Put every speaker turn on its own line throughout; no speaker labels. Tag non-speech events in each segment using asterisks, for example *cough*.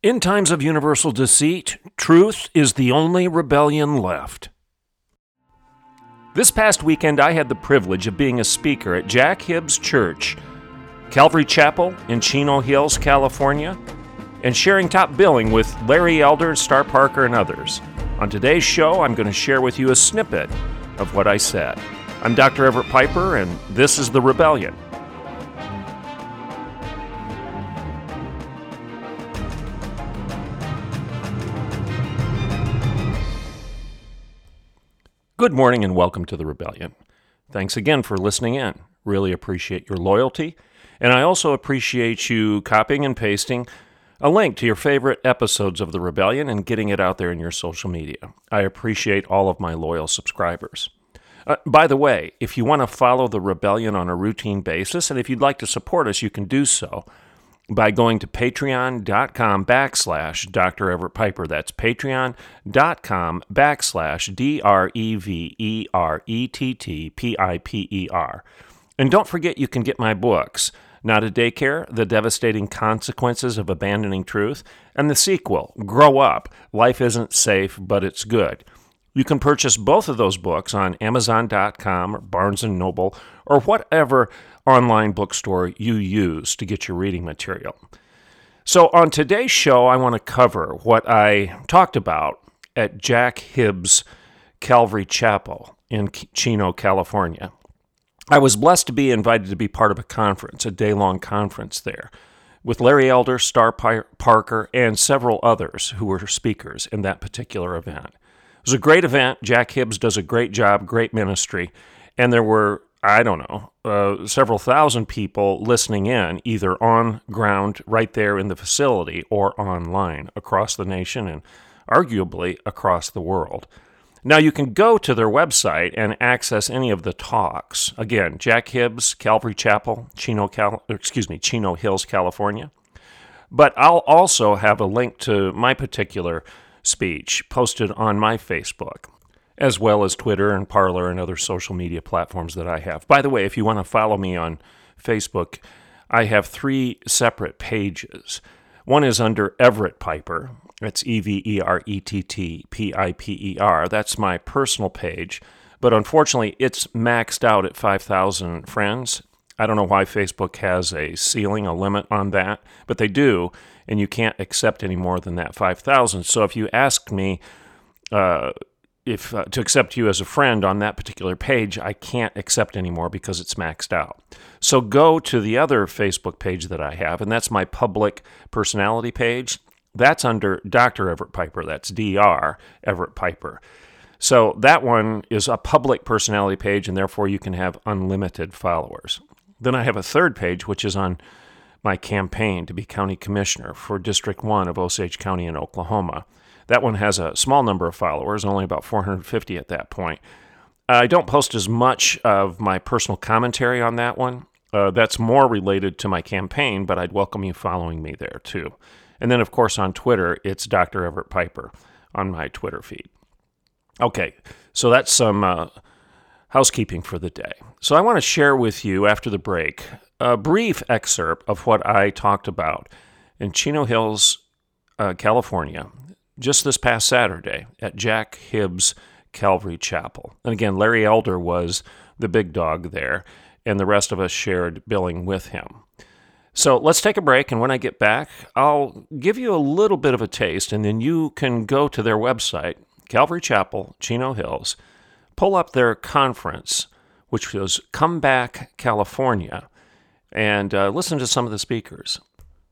In times of universal deceit, truth is the only rebellion left. This past weekend, I had the privilege of being a speaker at Jack Hibbs Church, Calvary Chapel in Chino Hills, California, and sharing top billing with Larry Elder, Star Parker, and others. On today's show, I'm going to share with you a snippet of what I said. I'm Dr. Everett Piper, and this is The Rebellion. Good morning and welcome to the Rebellion. Thanks again for listening in. Really appreciate your loyalty. And I also appreciate you copying and pasting a link to your favorite episodes of The Rebellion and getting it out there in your social media. I appreciate all of my loyal subscribers. Uh, by the way, if you want to follow The Rebellion on a routine basis, and if you'd like to support us, you can do so by going to patreon.com backslash Dr. Everett Piper. That's patreon.com backslash D R E V E R E T T P I P E R. And don't forget you can get my books, Not a Daycare, The Devastating Consequences of Abandoning Truth, and the sequel, Grow Up, Life Isn't Safe, But It's Good. You can purchase both of those books on Amazon.com or Barnes & Noble or whatever online bookstore you use to get your reading material. So, on today's show, I want to cover what I talked about at Jack Hibbs Calvary Chapel in Chino, California. I was blessed to be invited to be part of a conference, a day long conference there, with Larry Elder, Star Parker, and several others who were speakers in that particular event. Was a great event. Jack Hibbs does a great job, great ministry, and there were I don't know, uh, several thousand people listening in, either on ground right there in the facility or online across the nation and arguably across the world. Now you can go to their website and access any of the talks. Again, Jack Hibbs, Calvary Chapel, Chino, Cal- excuse me, Chino Hills, California. But I'll also have a link to my particular speech posted on my Facebook as well as Twitter and Parler and other social media platforms that I have. By the way, if you want to follow me on Facebook, I have three separate pages. One is under Everett Piper. That's E V E R E T T P I P E R. That's my personal page. But unfortunately, it's maxed out at 5,000 friends. I don't know why Facebook has a ceiling, a limit on that, but they do, and you can't accept any more than that 5,000. So if you ask me, uh, if uh, to accept you as a friend on that particular page, I can't accept anymore because it's maxed out. So go to the other Facebook page that I have, and that's my public personality page. That's under Dr. Everett Piper. That's Dr. Everett Piper. So that one is a public personality page, and therefore you can have unlimited followers. Then I have a third page, which is on my campaign to be county commissioner for District 1 of Osage County in Oklahoma. That one has a small number of followers, only about 450 at that point. I don't post as much of my personal commentary on that one. Uh, that's more related to my campaign, but I'd welcome you following me there too. And then, of course, on Twitter, it's Dr. Everett Piper on my Twitter feed. Okay, so that's some uh, housekeeping for the day. So I want to share with you after the break a brief excerpt of what I talked about in Chino Hills, uh, California, just this past Saturday at Jack Hibbs Calvary Chapel. And again, Larry Elder was the big dog there, and the rest of us shared billing with him. So let's take a break, and when I get back, I'll give you a little bit of a taste, and then you can go to their website, Calvary Chapel, Chino Hills, pull up their conference, which was Come Back California, and uh, listen to some of the speakers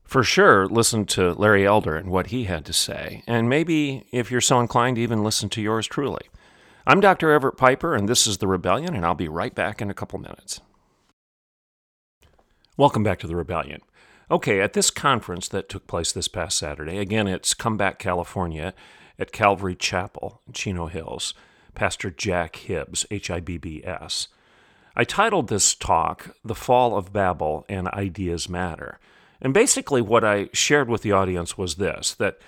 for sure listen to Larry Elder and what he had to say, and maybe, if you're so inclined, even listen to yours truly. I'm Dr. Everett Piper, and this is The Rebellion, and I'll be right back in a couple minutes. Welcome back to The Rebellion. Okay, at this conference that took place this past Saturday, again, it's Comeback California at Calvary Chapel in Chino Hills, Pastor Jack Hibbs, H I B B S. I titled this talk, The Fall of Babel and Ideas Matter. And basically, what I shared with the audience was this that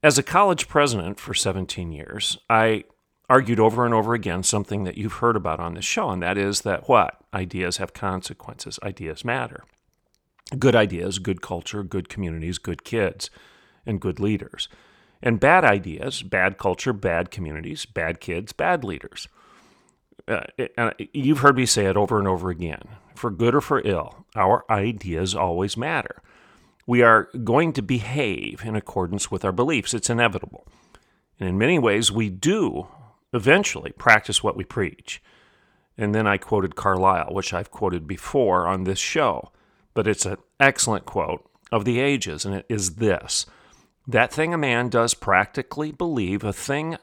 as a college president for 17 years, I argued over and over again something that you've heard about on this show, and that is that what? Ideas have consequences, ideas matter. Good ideas, good culture, good communities, good kids, and good leaders. And bad ideas, bad culture, bad communities, bad kids, bad leaders. Uh, you've heard me say it over and over again. For good or for ill, our ideas always matter. We are going to behave in accordance with our beliefs. It's inevitable. And in many ways, we do eventually practice what we preach. And then I quoted Carlyle, which I've quoted before on this show, but it's an excellent quote of the ages, and it is this That thing a man does practically believe, a thing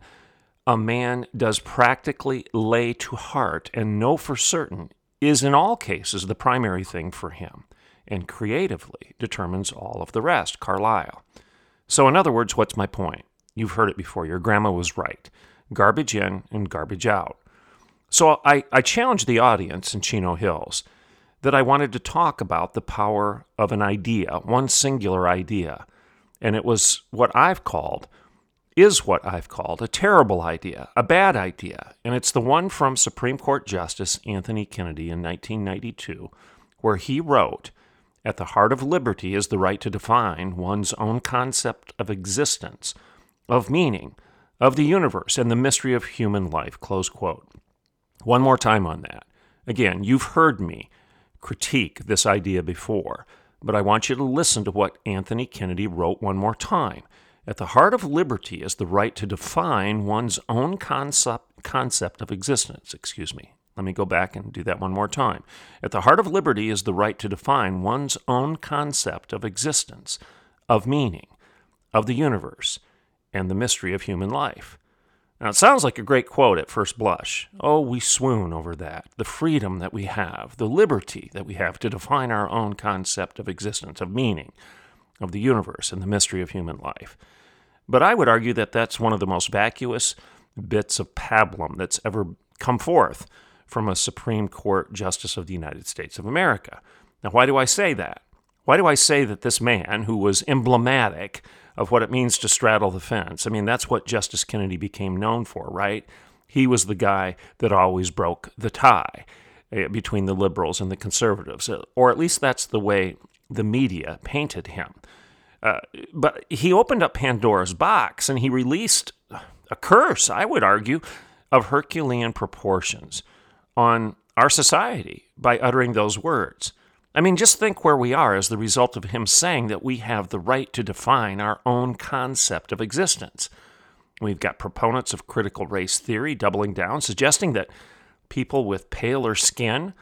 a man does practically lay to heart and know for certain, is in all cases the primary thing for him, and creatively determines all of the rest. Carlyle. So, in other words, what's my point? You've heard it before. Your grandma was right garbage in and garbage out. So I, I challenged the audience in Chino Hills that I wanted to talk about the power of an idea, one singular idea. And it was what I've called, is what I've called a terrible idea, a bad idea. And it's the one from Supreme Court Justice Anthony Kennedy in 1992, where he wrote, At the heart of liberty is the right to define one's own concept of existence, of meaning, of the universe and the mystery of human life. Close quote. One more time on that. Again, you've heard me critique this idea before, but I want you to listen to what Anthony Kennedy wrote one more time. At the heart of liberty is the right to define one's own concept, concept of existence. Excuse me. Let me go back and do that one more time. At the heart of liberty is the right to define one's own concept of existence, of meaning, of the universe, and the mystery of human life. Now, it sounds like a great quote at first blush. Oh, we swoon over that. The freedom that we have, the liberty that we have to define our own concept of existence, of meaning, of the universe, and the mystery of human life. But I would argue that that's one of the most vacuous bits of pablum that's ever come forth from a Supreme Court Justice of the United States of America. Now, why do I say that? Why do I say that this man, who was emblematic of what it means to straddle the fence. I mean, that's what Justice Kennedy became known for, right? He was the guy that always broke the tie eh, between the liberals and the conservatives, uh, or at least that's the way the media painted him. Uh, but he opened up Pandora's box and he released a curse, I would argue, of Herculean proportions on our society by uttering those words. I mean, just think where we are as the result of him saying that we have the right to define our own concept of existence. We've got proponents of critical race theory doubling down, suggesting that people with paler skin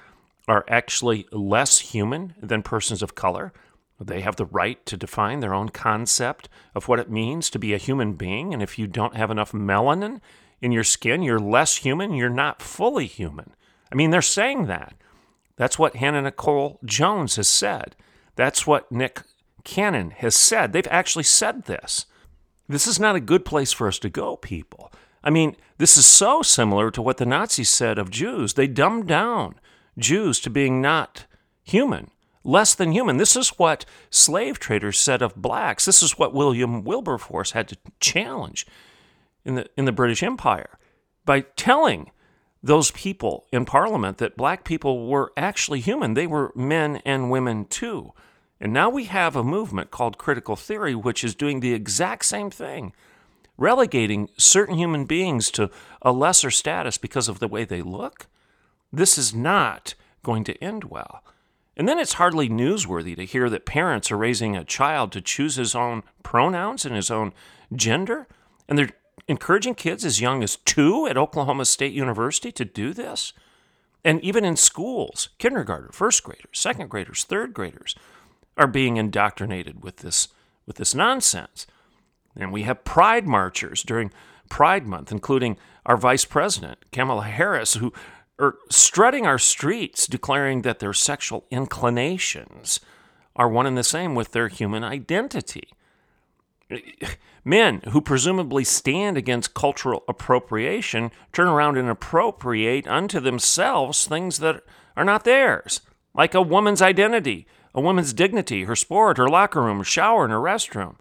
are actually less human than persons of color. They have the right to define their own concept of what it means to be a human being. And if you don't have enough melanin in your skin, you're less human, you're not fully human. I mean, they're saying that. That's what Hannah Nicole Jones has said. That's what Nick Cannon has said. They've actually said this. This is not a good place for us to go, people. I mean, this is so similar to what the Nazis said of Jews. They dumbed down Jews to being not human, less than human. This is what slave traders said of blacks. This is what William Wilberforce had to challenge in the, in the British Empire by telling those people in Parliament that black people were actually human. They were men and women too. And now we have a movement called critical theory, which is doing the exact same thing, relegating certain human beings to a lesser status because of the way they look. This is not going to end well. And then it's hardly newsworthy to hear that parents are raising a child to choose his own pronouns and his own gender, and they're encouraging kids as young as two at Oklahoma State University to do this? And even in schools, kindergarten, first graders, second graders, third graders are being indoctrinated with this, with this nonsense. And we have pride marchers during Pride Month, including our Vice President, Kamala Harris, who are strutting our streets declaring that their sexual inclinations are one and the same with their human identity. *sighs* Men who presumably stand against cultural appropriation turn around and appropriate unto themselves things that are not theirs, like a woman's identity, a woman's dignity, her sport, her locker room, her shower, and her restroom.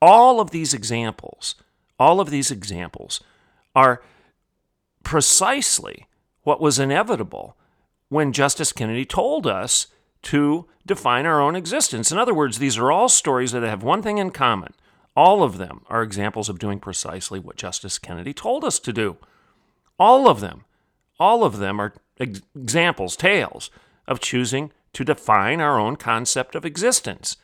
All of these examples, all of these examples are precisely what was inevitable when Justice Kennedy told us to define our own existence. In other words, these are all stories that have one thing in common. All of them are examples of doing precisely what Justice Kennedy told us to do. All of them. All of them are ex- examples, tales of choosing to define our own concept of existence,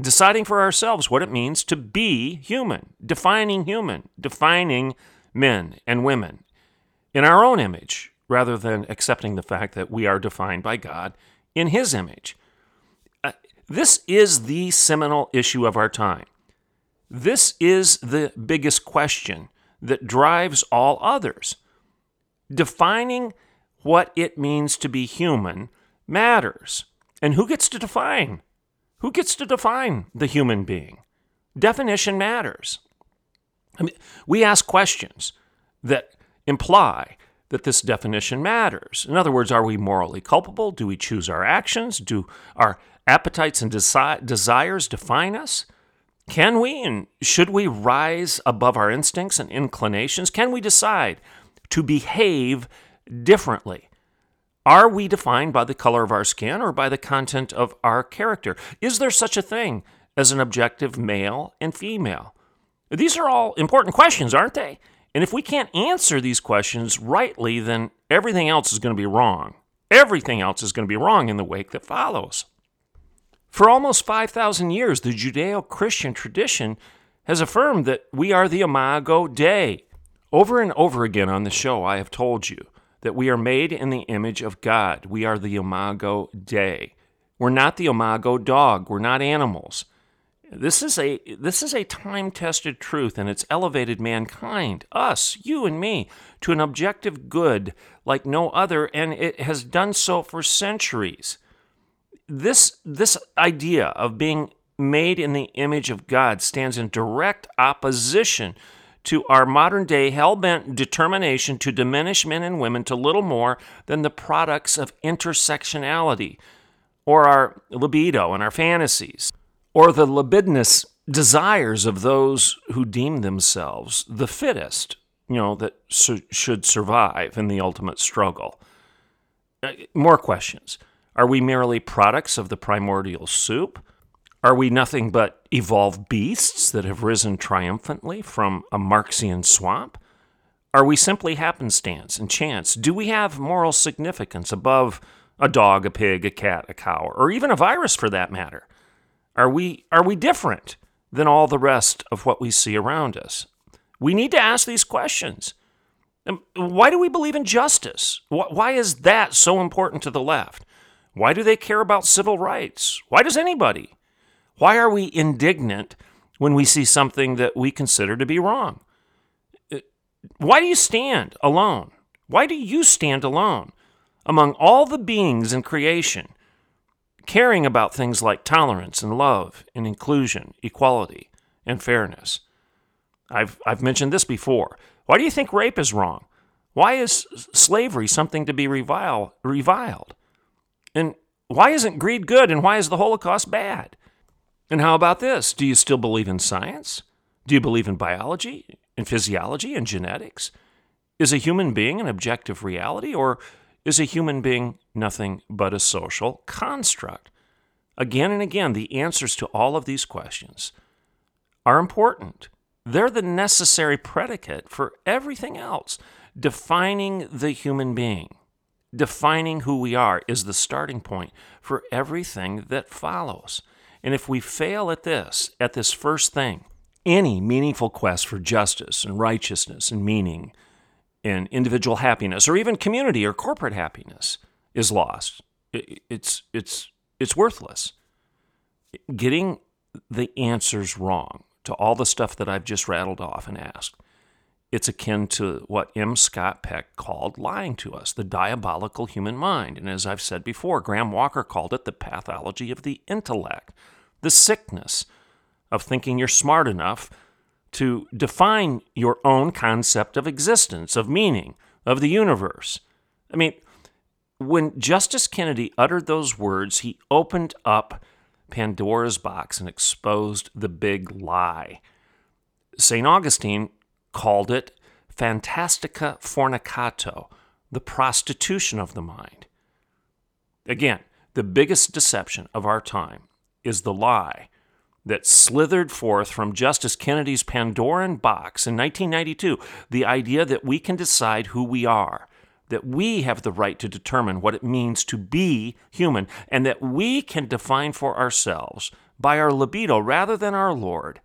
deciding for ourselves what it means to be human, defining human, defining men and women in our own image, rather than accepting the fact that we are defined by God in His image. Uh, this is the seminal issue of our time. This is the biggest question that drives all others. Defining what it means to be human matters. And who gets to define? Who gets to define the human being? Definition matters. I mean, we ask questions that imply that this definition matters. In other words, are we morally culpable? Do we choose our actions? Do our appetites and desi- desires define us? Can we and should we rise above our instincts and inclinations? Can we decide to behave differently? Are we defined by the color of our skin or by the content of our character? Is there such a thing as an objective male and female? These are all important questions, aren't they? And if we can't answer these questions rightly, then everything else is going to be wrong. Everything else is going to be wrong in the wake that follows. For almost 5,000 years, the Judeo Christian tradition has affirmed that we are the Imago Dei. Over and over again on the show, I have told you that we are made in the image of God. We are the Imago Dei. We're not the Imago dog. We're not animals. This is a this is a time-tested truth and it's elevated mankind, us, you and me, to an objective good like no other and it has done so for centuries. This this idea of being made in the image of God stands in direct opposition to our modern day hell bent determination to diminish men and women to little more than the products of intersectionality or our libido and our fantasies or the libidinous desires of those who deem themselves the fittest, you know, that su- should survive in the ultimate struggle. Uh, more questions. Are we merely products of the primordial soup? Are we nothing but evolved beasts that have risen triumphantly from a Marxian swamp? Are we simply happenstance and chance? Do we have moral significance above a dog, a pig, a cat, a cow, or even a virus for that matter? Are we, are we different than all the rest of what we see around us? We need to ask these questions. Why do we believe in justice? Why is that so important to the left? Why do they care about civil rights? Why does anybody? Why are we indignant when we see something that we consider to be wrong? Uh, why do you stand alone? Why do you stand alone among all the beings in creation caring about things like tolerance and love and inclusion, equality, and fairness. I've, I've mentioned this before. Why do you think rape is wrong? Why is slavery something to be revile, reviled? And why isn't greed good and why is the Holocaust bad? And how about this? Do you still believe in science? Do you believe in biology and physiology and genetics? Is a human being an objective reality or is a human being nothing but a social construct? Again and again, the answers to all of these questions are important. They're the necessary predicate for everything else. Defining the human being, defining who we are, is the starting point for everything that follows. And if we fail at this, at this first thing, any meaningful quest for justice and righteousness and meaning and individual happiness or even community or corporate happiness is lost. It's, it's, it's worthless. Getting the answers wrong to all the stuff that I've just rattled off and asked It's akin to what M. Scott Peck called lying to us, the diabolical human mind. And as I've said before, Graham Walker called it the pathology of the intellect, the sickness of thinking you're smart enough to define your own concept of existence, of meaning, of the universe. I mean, when Justice Kennedy uttered those words, he opened up Pandora's box and exposed the big lie. St. Augustine called it fantastica fornicato, the prostitution of the mind. Again, the biggest deception of our time is the lie that slithered forth from Justice Kennedy's Pandoran box in 1992 the idea that we can decide who we are, that we have the right to determine what it means to be human, and that we can define for ourselves by our libido rather than our Lord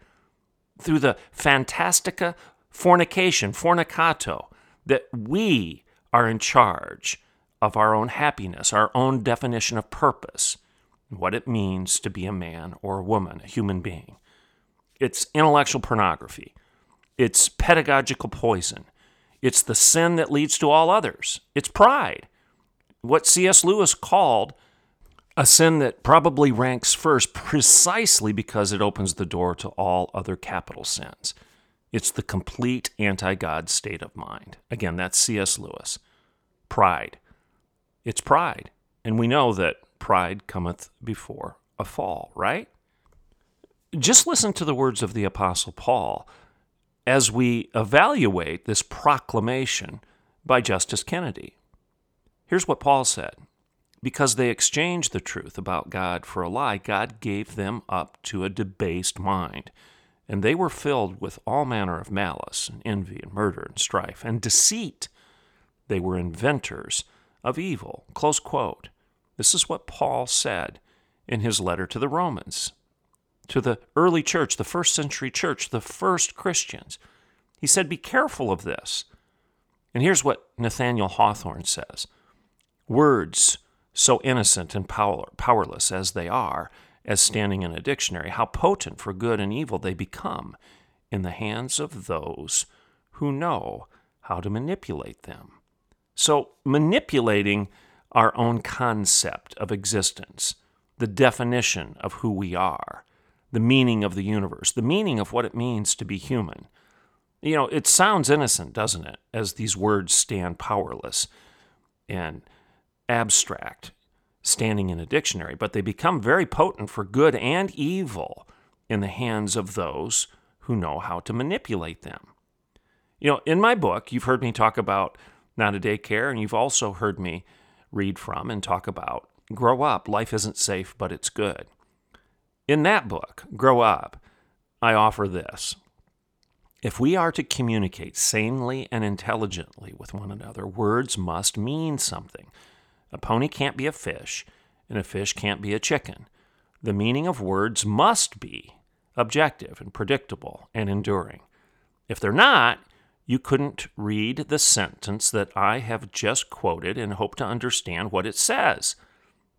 through the fantastica fornication, fornicato, that we are in charge of our own happiness, our own definition of purpose what it means to be a man or a woman, a human being. It's intellectual pornography. It's pedagogical poison. It's the sin that leads to all others. It's pride. What C.S. Lewis called a sin that probably ranks first precisely because it opens the door to all other capital sins. It's the complete anti God state of mind. Again, that's C.S. Lewis. Pride. It's pride. And we know that pride cometh before a fall, right? Just listen to the words of the Apostle Paul as we evaluate this proclamation by Justice Kennedy. Here's what Paul said Because they exchanged the truth about God for a lie, God gave them up to a debased mind. And they were filled with all manner of malice and envy and murder and strife and deceit. They were inventors of evil. Close quote. This is what Paul said in his letter to the Romans, to the early church, the first century church, the first Christians. He said, Be careful of this. And here's what Nathaniel Hawthorne says Words so innocent and power, powerless as they are, as standing in a dictionary, how potent for good and evil they become in the hands of those who know how to manipulate them. So, manipulating our own concept of existence, the definition of who we are, the meaning of the universe, the meaning of what it means to be human. You know, it sounds innocent, doesn't it, as these words stand powerless and abstract, standing in a dictionary, but they become very potent for good and evil in the hands of those who know how to manipulate them. You know, in my book, you've heard me talk about not a daycare, and you've also heard me read from and talk about. Grow Up Life Isn't Safe, but It's Good. In that book, Grow Up, I offer this. If we are to communicate sanely and intelligently with one another, words must mean something. A pony can't be a fish, and a fish can't be a chicken. The meaning of words must be objective and predictable and enduring. If they're not, you couldn't read the sentence that I have just quoted and hope to understand what it says.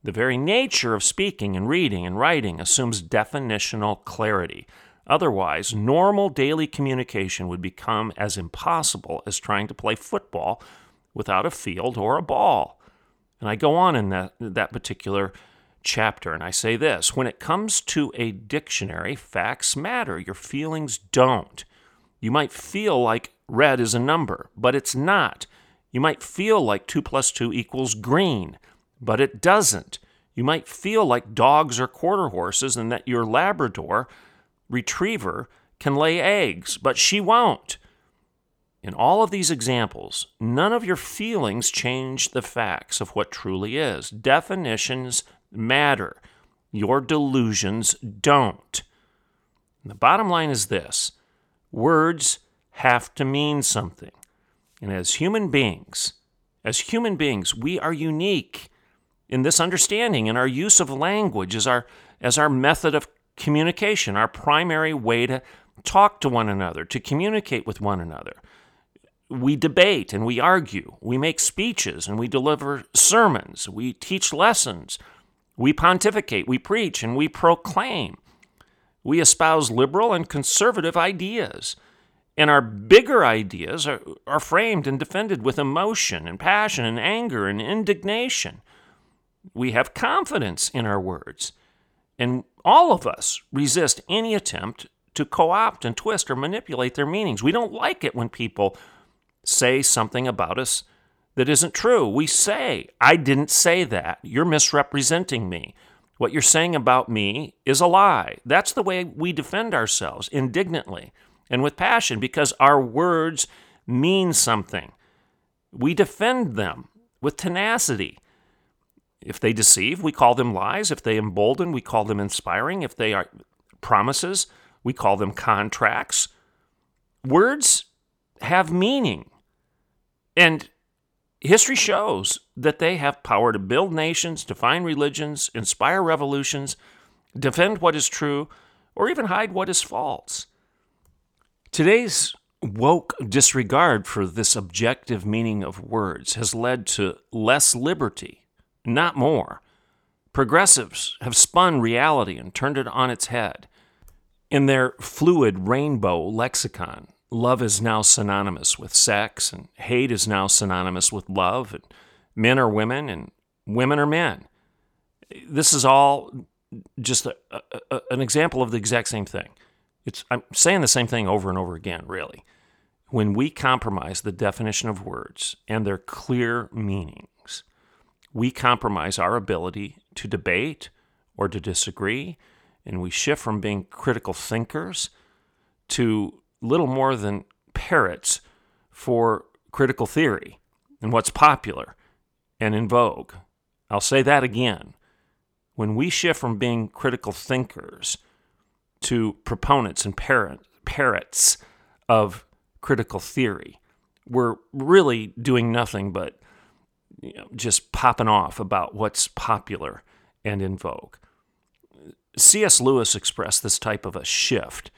The very nature of speaking and reading and writing assumes definitional clarity. Otherwise, normal daily communication would become as impossible as trying to play football without a field or a ball. And I go on in that, that particular chapter and I say this when it comes to a dictionary, facts matter, your feelings don't. You might feel like red is a number, but it's not. You might feel like 2 plus 2 equals green, but it doesn't. You might feel like dogs are quarter horses and that your Labrador retriever can lay eggs, but she won't. In all of these examples, none of your feelings change the facts of what truly is. Definitions matter, your delusions don't. the bottom line is this words have to mean something. And as human beings, as human beings, we are unique in this understanding and our use of language as our as our method of communication, our primary way to talk to one another, to communicate with one another. We debate and we argue. We make speeches and we deliver sermons. We teach lessons. We pontificate, we preach, and we proclaim. We espouse liberal and conservative ideas. And our bigger ideas are, are framed and defended with emotion and passion and anger and indignation. We have confidence in our words. And all of us resist any attempt to co opt and twist or manipulate their meanings. We don't like it when people say something about us that isn't true. We say, I didn't say that. You're misrepresenting me. What you're saying about me is a lie. That's the way we defend ourselves indignantly and with passion because our words mean something. We defend them with tenacity. If they deceive, we call them lies. If they embolden, we call them inspiring. If they are promises, we call them contracts. Words have meaning. And history shows that they have power to build nations, define religions, inspire revolutions, defend what is true, or even hide what is false. Today's woke disregard for this objective meaning of words has led to less liberty, not more. Progressives have spun reality and turned it on its head. In their fluid rainbow lexicon, love is now synonymous with sex, and hate is now synonymous with love, and men are women, and women are men. This is all just a, a, an example of the exact same thing. It's, I'm saying the same thing over and over again, really. When we compromise the definition of words and their clear meanings, we compromise our ability to debate or to disagree, and we shift from being critical thinkers to little more than parrots for critical theory and what's popular and in vogue. I'll say that again. When we shift from being critical thinkers to proponents and parrots of critical theory, we're really doing nothing but you know, just popping off about what's popular and in vogue. C.S. Lewis expressed this type of a shift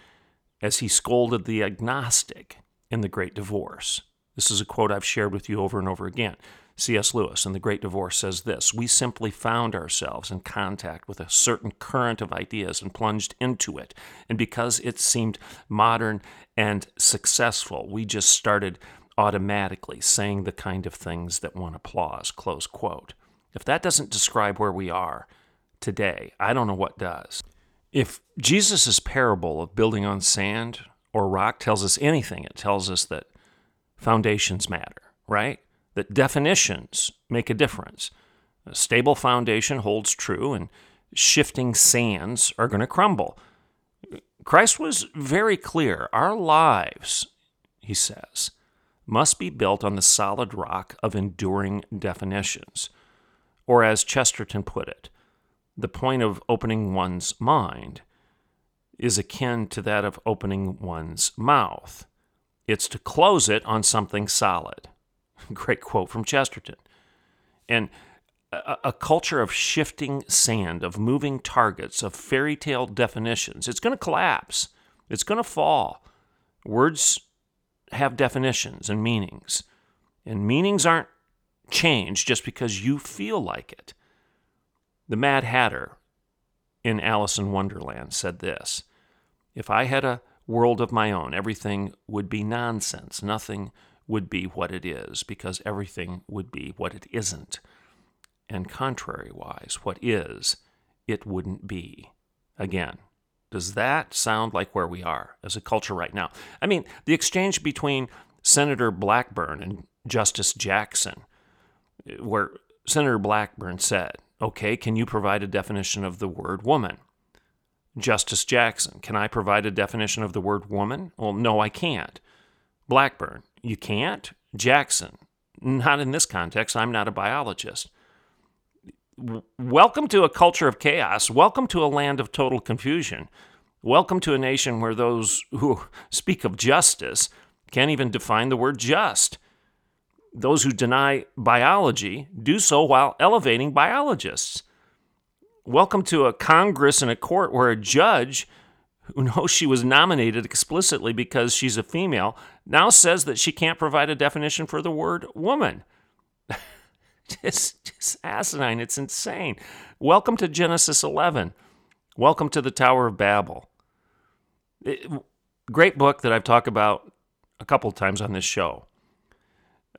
as he scolded the agnostic in The Great Divorce. This is a quote I've shared with you over and over again. C.S. Lewis in The Great Divorce says this We simply found ourselves in contact with a certain current of ideas and plunged into it. And because it seemed modern and successful, we just started automatically saying the kind of things that won applause. Close quote. If that doesn't describe where we are today, I don't know what does. If Jesus' parable of building on sand or rock tells us anything, it tells us that foundations matter, right? That definitions make a difference. A stable foundation holds true, and shifting sands are going to crumble. Christ was very clear. Our lives, he says, must be built on the solid rock of enduring definitions. Or, as Chesterton put it, the point of opening one's mind is akin to that of opening one's mouth. It's to close it on something solid. *laughs* Great quote from Chesterton. And a, a, culture of shifting sand, of moving targets, of fairy tale definitions, it's going to collapse. It's going to fall. Words have definitions and meanings, and meanings aren't changed just because you feel like it. The Mad Hatter in Alice in Wonderland said this If I had a world of my own, everything would be nonsense. Nothing would be what it is, because everything would be what it isn't. And contrary wise, what is, it wouldn't be. Again, does that sound like where we are as a culture right now? I mean, the exchange between Senator Blackburn and Justice Jackson, where Senator Blackburn said, Okay, can you provide a definition of the word woman? Justice Jackson, can I provide a definition of the word woman? Well, no, I can't. Blackburn, you can't? Jackson, not in this context. I'm not a biologist. welcome to a culture of chaos. Welcome to a land of total confusion. Welcome to a nation where those who *laughs* speak of justice can't even define the word just those who deny biology do so while elevating biologists. Welcome to a Congress and a court where a judge who knows she was nominated explicitly because she's a female now says that she can't provide a definition for the word woman. *laughs* just, just asinine. It's insane. Welcome to Genesis 11. Welcome to the Tower of Babel. It, great book that I've talked about a couple times on this show.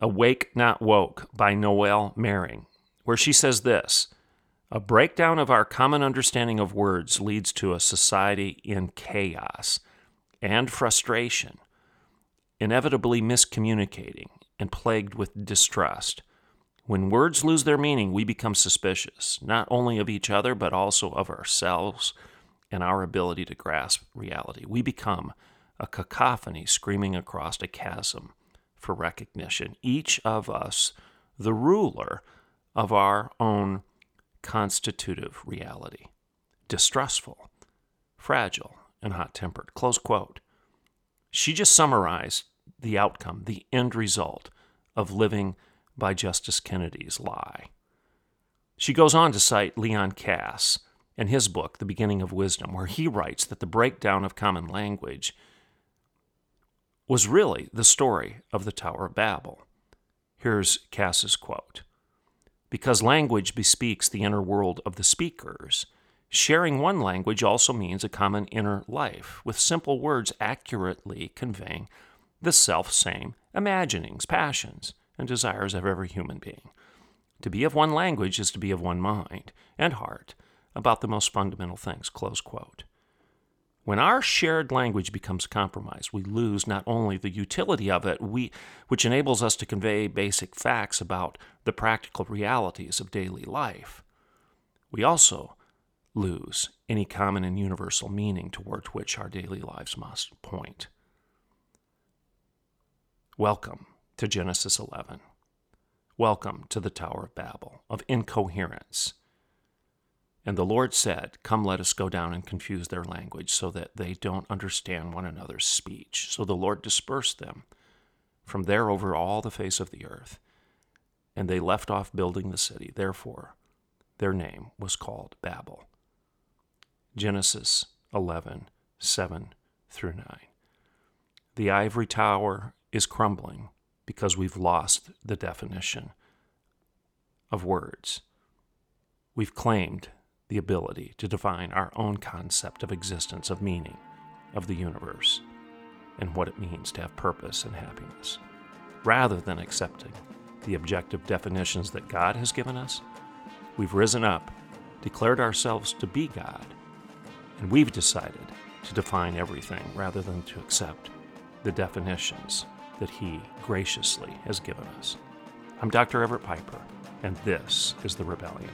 Awake Not Woke by Noelle Mering, where she says this A breakdown of our common understanding of words leads to a society in chaos and frustration, inevitably miscommunicating and plagued with distrust. When words lose their meaning, we become suspicious, not only of each other, but also of ourselves and our ability to grasp reality. We become a cacophony screaming across a chasm for recognition, each of us the ruler of our own constitutive reality. Distrustful, fragile, and hot tempered. Close quote. She just summarized the outcome, the end result of living by Justice Kennedy's lie. She goes on to cite Leon Kass and his book, The Beginning of Wisdom, where he writes that the breakdown of common language was really the story of the Tower of Babel. Here's Kass's quote Because language bespeaks the inner world of the speakers, sharing one language also means a common inner life, with simple words accurately conveying the self same imaginings, passions, and desires of every human being. To be of one language is to be of one mind and heart about the most fundamental things. Close quote. When our shared language becomes compromised, we lose not only the utility of it, we, which enables us to convey basic facts about the practical realities of daily life, we also lose any common and universal meaning toward which our daily lives must point. Welcome to Genesis 11. Welcome to the Tower of Babel, of incoherence and the Lord said, Come, let us go down and confuse their language so that they don't understand one another's speech. So the Lord dispersed them from there over all the face of the earth, and they left off building the city. Therefore, their name was called Babel. Genesis 11, 7 through 9. The ivory tower is crumbling because we've lost the definition of words. We've claimed the ability to define our own concept of existence, of meaning, of the universe, and what it means to have purpose and happiness. Rather than accepting the objective definitions that God has given us, we've risen up, declared ourselves to be God, and we've decided to define everything rather than to accept the definitions that He graciously has given us. I'm Dr. Everett Piper, and this is The Rebellion.